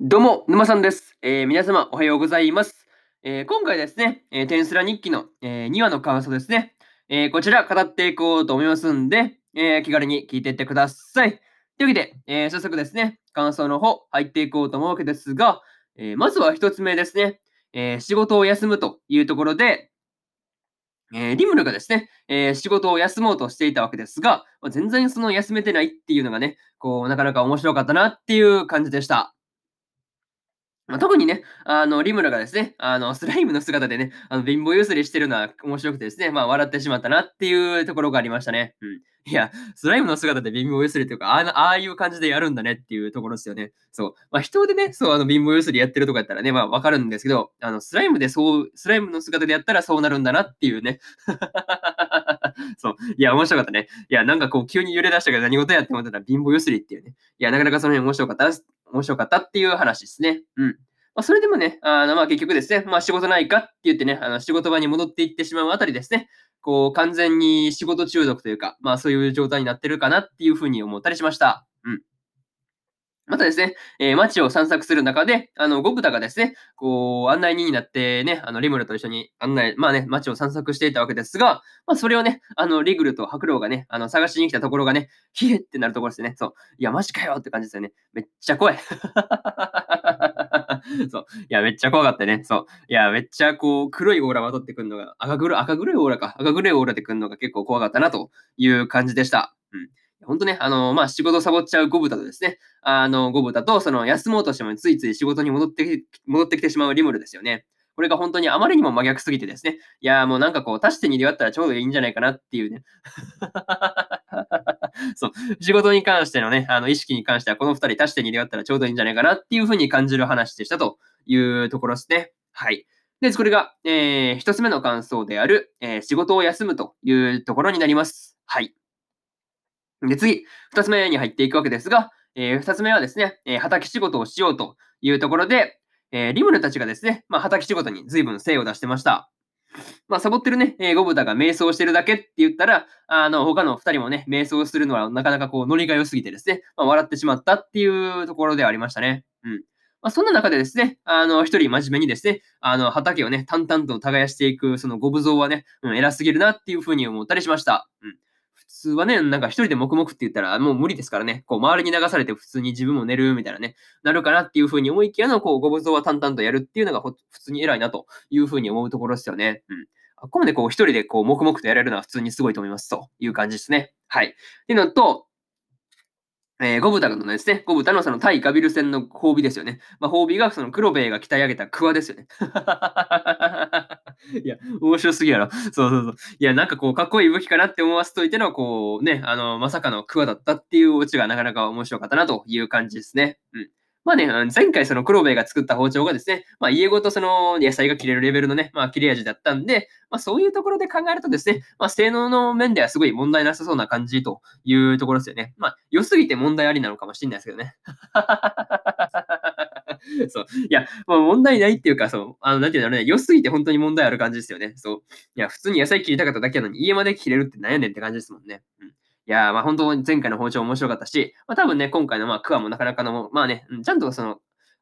どうも、沼さんです。えー、皆様、おはようございます。えー、今回ですね、えー、テンスラ日記の、え2話の感想ですね、えこちら語っていこうと思いますんで、え気軽に聞いていってください。というわけで、え早速ですね、感想の方入っていこうと思うわけですが、えまずは一つ目ですね、え仕事を休むというところで、えー、リムルがですね、えー、仕事を休もうとしていたわけですが、まあ、全然その休めてないっていうのがね、こう、なかなか面白かったなっていう感じでした。ま、特にね、あの、リムラがですね、あの、スライムの姿でね、あの、貧乏ゆすりしてるのは面白くてですね、まあ、笑ってしまったなっていうところがありましたね。うん。いや、スライムの姿で貧乏ゆすりというか、あああいう感じでやるんだねっていうところですよね。そう。まあ、人でね、そう、あの、貧乏ゆすりやってるとかやったらね、まあ、わかるんですけど、あの、スライムでそう、スライムの姿でやったらそうなるんだなっていうね。そう。いや、面白かったね。いや、なんかこう、急に揺れ出したけど何事やって思ったら貧乏ゆすりっていうね。いや、なかなかその辺面白かった、面白かったっていう話ですね。うん。まあ、それでもね、あの、まあ、結局ですね、まあ、仕事ないかって言ってね、あの、仕事場に戻っていってしまうあたりですね、こう、完全に仕事中毒というか、まあ、そういう状態になってるかなっていうふうに思ったりしました。うん。またですね、えー、街を散策する中で、あの、ゴブタがですね、こう、案内人になってね、あの、リムルと一緒に案内、まあね、街を散策していたわけですが、まあ、それをね、あの、リグルとハクロウがね、あの、探しに来たところがね、ヒエってなるところですね。そう。いや、マジかよって感じですよね。めっちゃ怖い。そう。いや、めっちゃ怖かったね。そう。いや、めっちゃこう、黒いオーラまとってくるのが、赤黒、赤黒いオーラか。赤黒いオーラでくるのが結構怖かったなという感じでした。うん。本当ね、あの、まあ、仕事サボっちゃうゴブタとですね、あの、ゴブタと、その、休もうとしてもついつい仕事に戻って戻ってきてしまうリムルですよね。これが本当にあまりにも真逆すぎてですね。いや、もうなんかこう、足して2で割ったらちょうどいいんじゃないかなっていうね。そう。仕事に関してのね、あの、意識に関しては、この2人足して2で割ったらちょうどいいんじゃないかなっていうふうに感じる話でしたというところですね。はい。で、これが、えー、一つ目の感想である、えー、仕事を休むというところになります。はい。で、次、二つ目に入っていくわけですが、えー、二つ目はですね、えー、畑仕事をしようというところで、えー、リムルたちがですね、まあ、畑仕事に随分精を出してました。まあ、サボってるね、えー、ゴブタが瞑想してるだけって言ったら、あの、他の二人もね、瞑想するのはなかなかこう、ノリが良すぎてですね、まあ、笑ってしまったっていうところではありましたね。うん。まあ、そんな中でですね、あの、一人真面目にですね、あの、畑をね、淡々と耕していく、そのゴブ像はね、うん、偉すぎるなっていうふうに思ったりしました。うん。通はね、なんか一人で黙々って言ったらもう無理ですからね、こう周りに流されて普通に自分も寝るみたいなね、なるかなっていうふうに思いきやの、こう、ご無像は淡々とやるっていうのが普通に偉いなというふうに思うところですよね。うん。あこまでこう一人でこう黙々とやれるのは普通にすごいと思いますという感じですね。はい。っていうのと、えー、ゴブタのですね、ゴブタのその対ガビル戦の褒美ですよね。まあ、褒美がその黒兵衛が鍛え上げたクワですよね。いや、面白すぎやろ。そうそうそう。いや、なんかこう、かっこいい武器かなって思わせといての、こう、ね、あの、まさかのクワだったっていうオチがなかなか面白かったなという感じですね。うん。まあね、前回その黒兵衛が作った包丁がですね、まあ家ごとその野菜が切れるレベルのね、まあ切れ味だったんで、まあそういうところで考えるとですね、まあ性能の面ではすごい問題なさそうな感じというところですよね。まあ良すぎて問題ありなのかもしれないですけどね。そう。いや、まあ問題ないっていうか、そう、あの、なんていうんだろうね、良すぎて本当に問題ある感じですよね。そう。いや、普通に野菜切りたかっただけなのに家まで切れるって何やねんって感じですもんね。うん。いやまあ本当に前回の包丁面白かったし、まあ多分ね、今回のまあクワもなかなかの、まあね、ちゃんとその、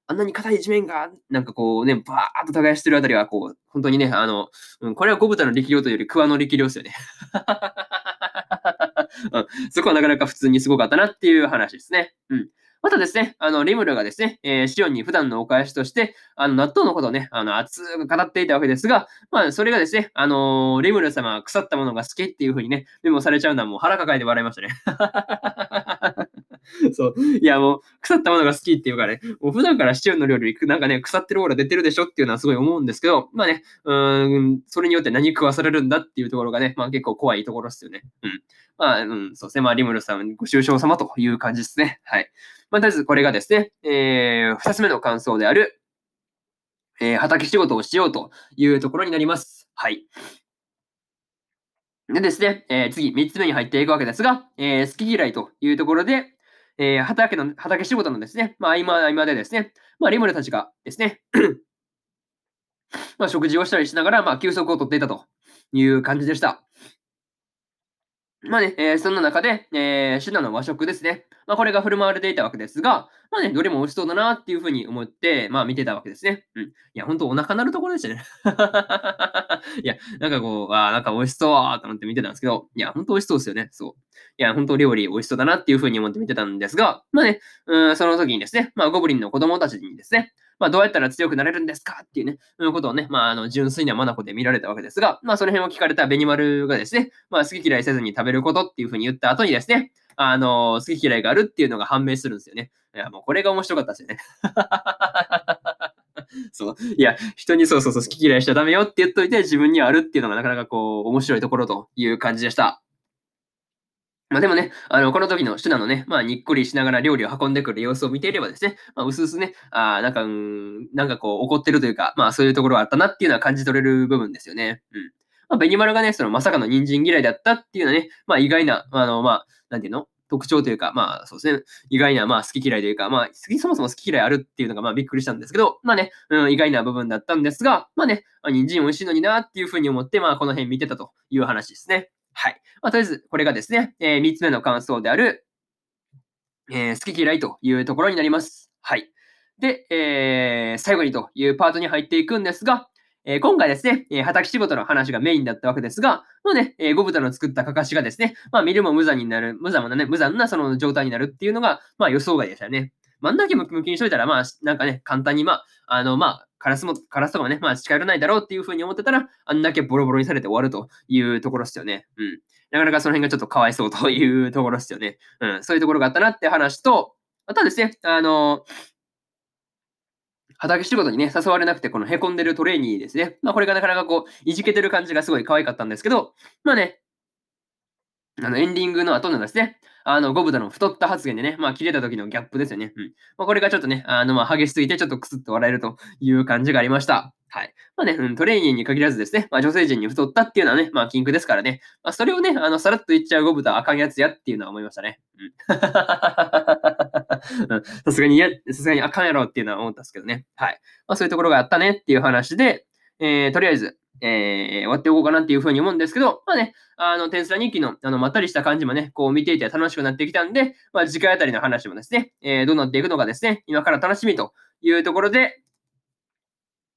あんなに硬い地面が、なんかこうね、バーっと耕してるあたりは、こう、本当にね、あの、うん、これは小豚の力量というより、クワの力量ですよね。うん、そこはなかなか普通にすごかったなっていう話ですね。うん。またですね、あの、リムルがですね、えー、シオンに普段のお返しとして、あの、納豆のことをね、あの、熱く語っていたわけですが、まあ、それがですね、あのー、リムル様は腐ったものが好きっていうふうにね、メモされちゃうのはもう腹抱えて笑いましたね。そう。いや、もう、腐ったものが好きっていうかね、もう普段からシチューの料理、なんかね、腐ってるオーラ出てるでしょっていうのはすごい思うんですけど、まあね、うん、それによって何食わされるんだっていうところがね、まあ結構怖いところですよね。うん。まあ、うん、そうですね。まあ、リムルさん、ご愁傷様という感じですね。はい。まあ、とりあえずこれがですね、えー、二つ目の感想である、えー、畑仕事をしようというところになります。はい。でですね、えー、次、三つ目に入っていくわけですが、えー、好き嫌いというところで、えー、畑の、畑仕事のですね、まあ、合間、合間でですね、まあ、リムルたちがですね、まあ、食事をしたりしながら、まあ、休息をとっていたという感じでした。まあね、えー、そんな中で、えー、シュナの和食ですね。まあ、これが振る舞われていたわけですが、まあね、どれも美味しそうだなっていうふうに思って、まあ見てたわけですね。うん。いや、ほんとお腹鳴るところでしたね。いや、なんかこう、あなんか美味しそうと思って見てたんですけど、いや、ほんと美味しそうですよね。そう。いや、本当料理美味しそうだなっていうふうに思って見てたんですが、まあね、うん、その時にですね、まあゴブリンの子供たちにですね、まあ、どうやったら強くなれるんですかっていうね、うん、ことをね、まあ、あの、純粋な眼で見られたわけですが、まあ、その辺を聞かれたベニマルがですね、まあ、好き嫌いせずに食べることっていうふうに言った後にですね、あの、好き嫌いがあるっていうのが判明するんですよね。いや、もうこれが面白かったですよね。そう。いや、人にそうそうそう、好き嫌いしちゃダメよって言っといて、自分にはあるっていうのがなかなかこう、面白いところという感じでした。まあでもね、あの、この時のシュナのね、まあ、にっこりしながら料理を運んでくる様子を見ていればですね、まあ、うすうすね、ああなんか、うん、なんかこう、怒ってるというか、まあ、そういうところがあったなっていうのは感じ取れる部分ですよね。うん。まあ、ベニマルがね、その、まさかの人参嫌いだったっていうのはね、まあ、意外な、あの、まあ、なんていうの？特徴というか、まあそうですね、意外な、まあ好き嫌いというか、まあそもそも好き嫌いあるっていうのがまあびっくりしたんですけど、まあね、うん、意外な部分だったんですが、まあね、人参美味しいのになっていうふうに思って、まあこの辺見てたという話ですね。はい。まあ、とりあえず、これがですね、えー、3つ目の感想である、えー、好き嫌いというところになります。はい。で、えー、最後にというパートに入っていくんですが、えー、今回ですね、えー、畑仕事の話がメインだったわけですが、まあね、えー、ゴブタの作ったかかしがですね、まあ見るも無残になる、無残なね、無残なその状態になるっていうのが、まあ予想外でしたね。真ん中ムキムキにしといたら、まあ、なんかね、簡単に、まあ、あの、まあ、カラスも、カラスとかね、まあ、近寄らないだろうっていうふうに思ってたら、あんだけボロボロにされて終わるというところですよね。うん。なかなかその辺がちょっとかわいそうというところですよね。うん、そういうところがあったなって話と、あとはですね、あの、畑仕事にね、誘われなくて、この凹んでるトレーニーですね。まあ、これがなかなかこう、いじけてる感じがすごい可愛かったんですけど、まあね、あの、エンディングの後のですね、あの、ゴブタの太った発言でね、まあ、切れた時のギャップですよね。うん。まあ、これがちょっとね、あの、まあ、激しすぎて、ちょっとクスッと笑えるという感じがありました。はい。まあね、うん、トレーニーに限らずですね、まあ、女性陣に太ったっていうのはね、まあ、禁句ですからね、まあ、それをね、あの、さらっと言っちゃうゴブタはあかんやつやっていうのは思いましたね。うん。さすがに、や、さすがにあかんやろっていうのは思ったんですけどね。はい。まあ、そういうところがあったねっていう話で、えー、とりあえず、えー、終わっておこうかなっていうふうに思うんですけど、まあね、あの、テンスラ日記の、あの、まったりした感じもね、こう見ていて楽しくなってきたんで、まあ、次回あたりの話もですね、えー、どうなっていくのかですね、今から楽しみというところで、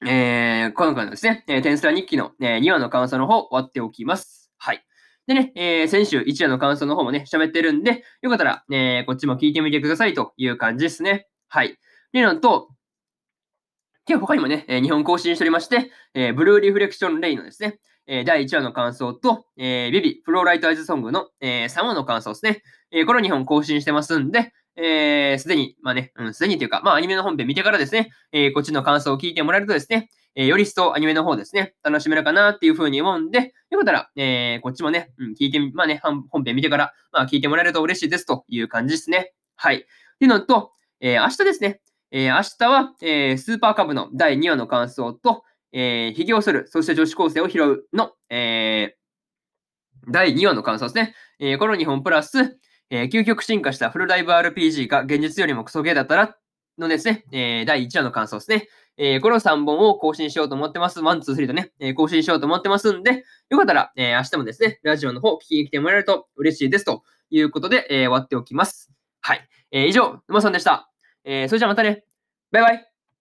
えー、今回のですね、えー、テンスラ日記の、えー、2話の感想の方終わっておきます。はい。でね、えー、先週1話の感想の方もね、喋ってるんで、よかったら、えー、こっちも聞いてみてくださいという感じですね。はい。で、なんと、今日他にもね、えー、日本更新しておりまして、えー、ブルーリフレクションレイのですね、えー、第1話の感想と、えー、ビビ、フローライトアイズソングの、えー、3話の感想ですね。えー、これを2本更新してますんで、えー、でに、まあね、うん、すでにというか、まあアニメの本編見てからですね、えー、こっちの感想を聞いてもらえるとですね、えー、より一層アニメの方ですね、楽しめるかなっていうふうに思うんで、よかったら、えー、こっちもね、うん、聞いて、まあね、本編見てから、まあ聞いてもらえると嬉しいですという感じですね。はい。っていうのと、えー、明日ですね、えー、明日は、えー、スーパーカブの第2話の感想と、えー、髭をする、そして女子高生を拾うの、えー、第2話の感想ですね。えー、この2本プラス、えー、究極進化したフルライブ RPG が現実よりもクソゲーだったらのですね、えー、第1話の感想ですね。えー、この3本を更新しようと思ってます。1、2、3とね、えー、更新しようと思ってますんで、よかったら、えー、明日もですね、ラジオの方聞きに来てもらえると嬉しいですということで、えー、終わっておきます。はい。えー、以上、沼さんでした。えー、それじゃあまたね。バイバイ。